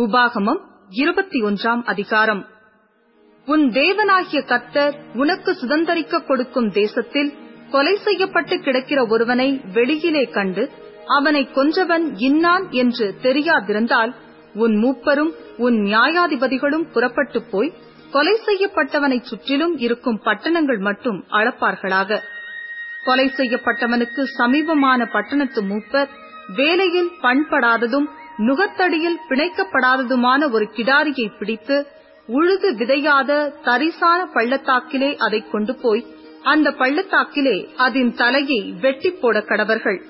உபாகமம் இருபத்தி ஒன்றாம் அதிகாரம். உன் தேவனாகிய கத்தர் உனக்கு சுதந்தரிக்க கொடுக்கும் தேசத்தில் கொலை செய்யப்பட்டு கிடக்கிற ஒருவனை வெளியிலே கண்டு அவனை கொன்றவன் இன்னான் என்று தெரியாதிருந்தால் உன் மூப்பரும் உன் நியாயாதிபதிகளும் புறப்பட்டுப் போய் கொலை செய்யப்பட்டவனைச் சுற்றிலும் இருக்கும் பட்டணங்கள் மட்டும் அளப்பார்களாக. கொலை செய்யப்பட்டவனுக்கு சமீபமான பட்டணத்து மூப்பர் வேலையில் பண்படாததும் நுகத்தடியில் பிணைக்கப்படாததுமான ஒரு கிடாரியை பிடித்து உழுது விதையாத தரிசான பள்ளத்தாக்கிலே அதைக் கொண்டு போய் அந்த பள்ளத்தாக்கிலே அதன் தலையை வெட்டி போட கடவர்கள்.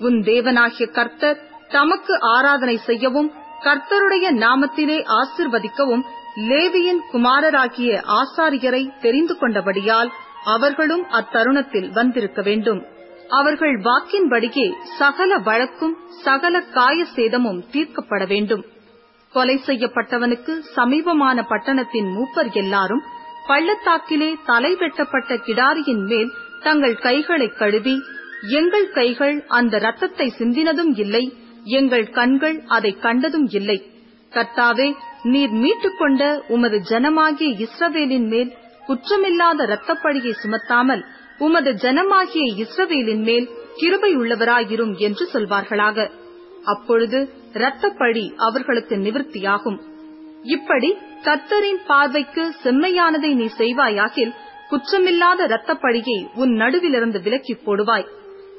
உன் தேவனாகிய கர்த்தர் தமக்கு ஆராதனை செய்யவும் கர்த்தருடைய நாமத்திலே ஆசிர்வதிக்கவும் லேவியின் குமாரராகிய ஆசாரியரை தெரிந்து கொண்டபடியால் அவர்களும் அத்தருணத்தில் வந்திருக்க வேண்டும். அவர்கள் வாக்கின்படியே சகல வழக்கும் சகல காய சேதமும் தீர்க்கப்பட வேண்டும். கொலை செய்யப்பட்டவனுக்கு சமீபமான பட்டணத்தின் மூப்பர் எல்லாரும் பள்ளத்தாக்கிலே தலை வெட்டப்பட்ட கிடாரியின் மேல் தங்கள் கைகளை கழுவி எங்கள் கைகள் அந்த ரத்தத்தை சிந்தினதும் இல்லை எங்கள் கண்கள் அதை கண்டதும் இல்லை. கர்த்தாவே நீர் மீட்டுக்கொண்ட உமது ஜனமாகிய இஸ்ரவேலின் மேல் குற்றமில்லாத இரத்தப்பழியை சுமத்தாமல் உமது ஜனமாகிய இஸ்ரவேலின் மேல் கிருபை உள்ளவராயிரும் என்று சொல்வார்களாக. அப்பொழுது இரத்தப்பழி அவர்களுக்கு நிவர்த்தியாகும். இப்படி கர்த்தரின் பார்வைக்கு செம்மையானதை நீ செய்வாயாகில் குற்றமில்லாத இரத்தப்பழியை உன் நடுவிலிருந்து விலக்கிப் போடுவாய்.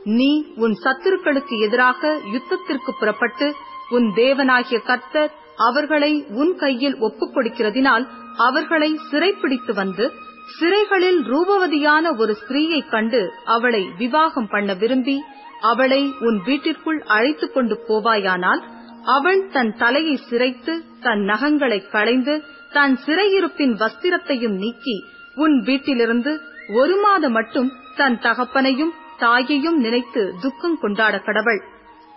நீ உன் சத்துருக்களுக்கு எதிராக யுத்தத்திற்கு புறப்பட்டு உன் தேவனாகிய கர்த்தர் அவர்களை உன் கையில் ஒப்புக் கொடுக்கிறதினால் அவர்களை சிறைப்பிடித்து வந்து சிறைகளில் ரூபவதியான ஒரு ஸ்திரீயைக் கண்டு அவளை விவாகம் பண்ண விரும்பி அவளை உன் வீட்டிற்குள் அழைத்துக் கொண்டு போவாயானால் அவள் தன் தலையை சிரைத்து தன் நகங்களை களைந்து தன் சிறையிருப்பின் வஸ்திரத்தையும் நீக்கி உன் வீட்டிலிருந்து ஒரு மாதம் மட்டும் தன் தகப்பனையும் தாயையும் நினைத்து துக்கம் கொண்டாட கடவள்.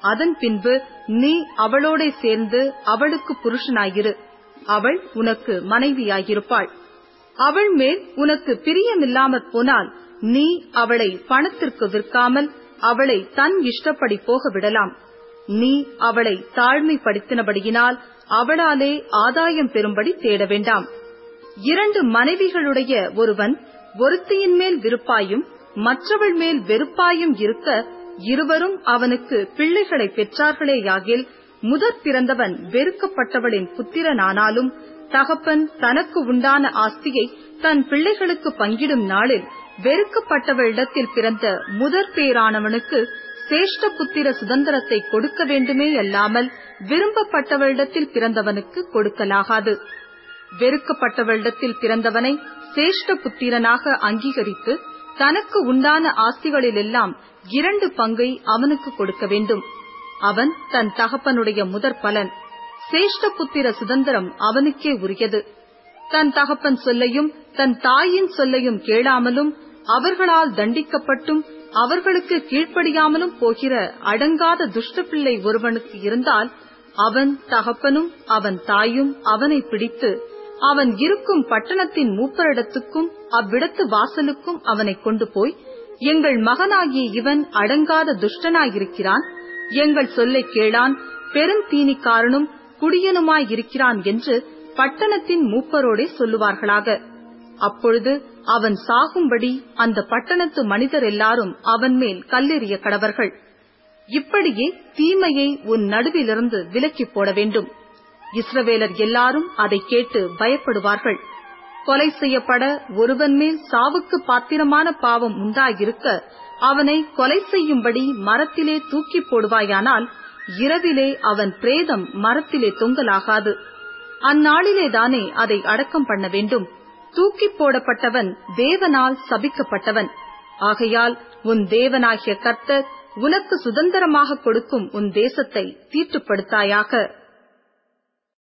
அதன் பின்பு நீ அவளோட சேர்ந்து அவளுக்கு புருஷனாயிரு. அவள் உனக்கு மனைவியாயிருப்பாள். அவள் மேல் உனக்கு பிரியமில்லாமற் போனால் நீ அவளை பணத்திற்கு விற்காமல் அவளை தன் இஷ்டப்படி போக விடலாம் நீ அவளை தாழ்மைப்படுத்தினபடியினால் அவளாலே ஆதாயம் பெறும்படி தேட வேண்டாம். இரண்டு மனைவிகளுடைய ஒருவன் ஒருத்தியின் மேல் விருப்பாயும் மற்றவள் மேல் வெறுப்பாயும் இருக்க இருவரும் அவனுக்கு பிள்ளைகளை பெற்றார்களேயாகில் முதற் பிறந்தவன் வெறுக்கப்பட்டவளின் புத்திரனானாலும் தகப்பன் தனக்கு உண்டான ஆஸ்தியை தன் பிள்ளைகளுக்கு பங்கிடும் நாளில் வெறுக்கப்பட்டவரிடத்தில் பிறந்த முதற் பேரானவனுக்கு சேஷ்ட புத்திர சுதந்திரத்தை கொடுக்க வேண்டுமே அல்லாமல் விரும்பப்பட்டவரிடத்தில் பிறந்தவனுக்கு கொடுக்கலாகாது. வெறுக்கப்பட்டவரிடத்தில் பிறந்தவனை சேஷ்ட புத்திரனாக அங்கீகரித்து தனக்கு உண்டான ஆஸ்திகளிலெல்லாம் இரண்டு பங்கை அவனுக்கு கொடுக்க வேண்டும். அவன் தன் தகப்பனுடைய முதற் பலன். சேஷ்ட புத்திர சுதந்திரம் அவனுக்கே உரியது. தன் தகப்பன் சொல்லையும் தன் தாயின் சொல்லையும் கேளாமலும் அவர்களால் தண்டிக்கப்பட்டும் அவர்களுக்கு கீழ்ப்படியாமலும் போகிற அடங்காத துஷ்ட பிள்ளை ஒருவனுக்கு இருந்தால் அவன் தகப்பனும் அவன் தாயும் அவனை பிடித்து அவன் இருக்கும் பட்டணத்தின் மூப்பரிடத்துக்கும் அவ்விடத்து வாசலுக்கும் அவனை கொண்டு போய் எங்கள் மகனாகிய இவன் அடங்காத துஷ்டனாயிருக்கிறான். எங்கள் சொல்லை கேளான். பெரும் தீனிக்காரனும் குடியனுமாய் குடியனுமாயிருக்கிறான் என்று பட்டணத்தின் மூப்பரோடே சொல்லுவார்களாக. அப்பொழுது அவன் சாகும்படி அந்த பட்டணத்து மனிதர் எல்லாரும் அவன் மேல் கல்லெறிய கடவர்கள். இப்படியே தீமையை உன் நடுவிலிருந்து விலக்கிப் போட வேண்டும். இஸ்ரவேலர் எல்லாரும் அதை கேட்டு பயப்படுவார்கள். கொலை செய்யப்பட ஒருவன் மேல் சாவுக்கு பாத்திரமான பாவம் உண்டாயிருக்க அவனை கொலை செய்யும்படி மரத்திலே தூக்கி போடுவாயானால் இரவிலே அவன் பிரேதம் மரத்திலே தொங்கலாகாது. அந்நாளிலேதானே அதை அடக்கம் பண்ண வேண்டும். தூக்கி போடப்பட்டவன் தேவனால் சபிக்கப்பட்டவன். ஆகையால் உன் தேவனாகிய கர்த்தர் உனக்கு சுதந்திரமாக கொடுக்கும் உன் தேசத்தை தீட்டுப்படுத்தாயாக.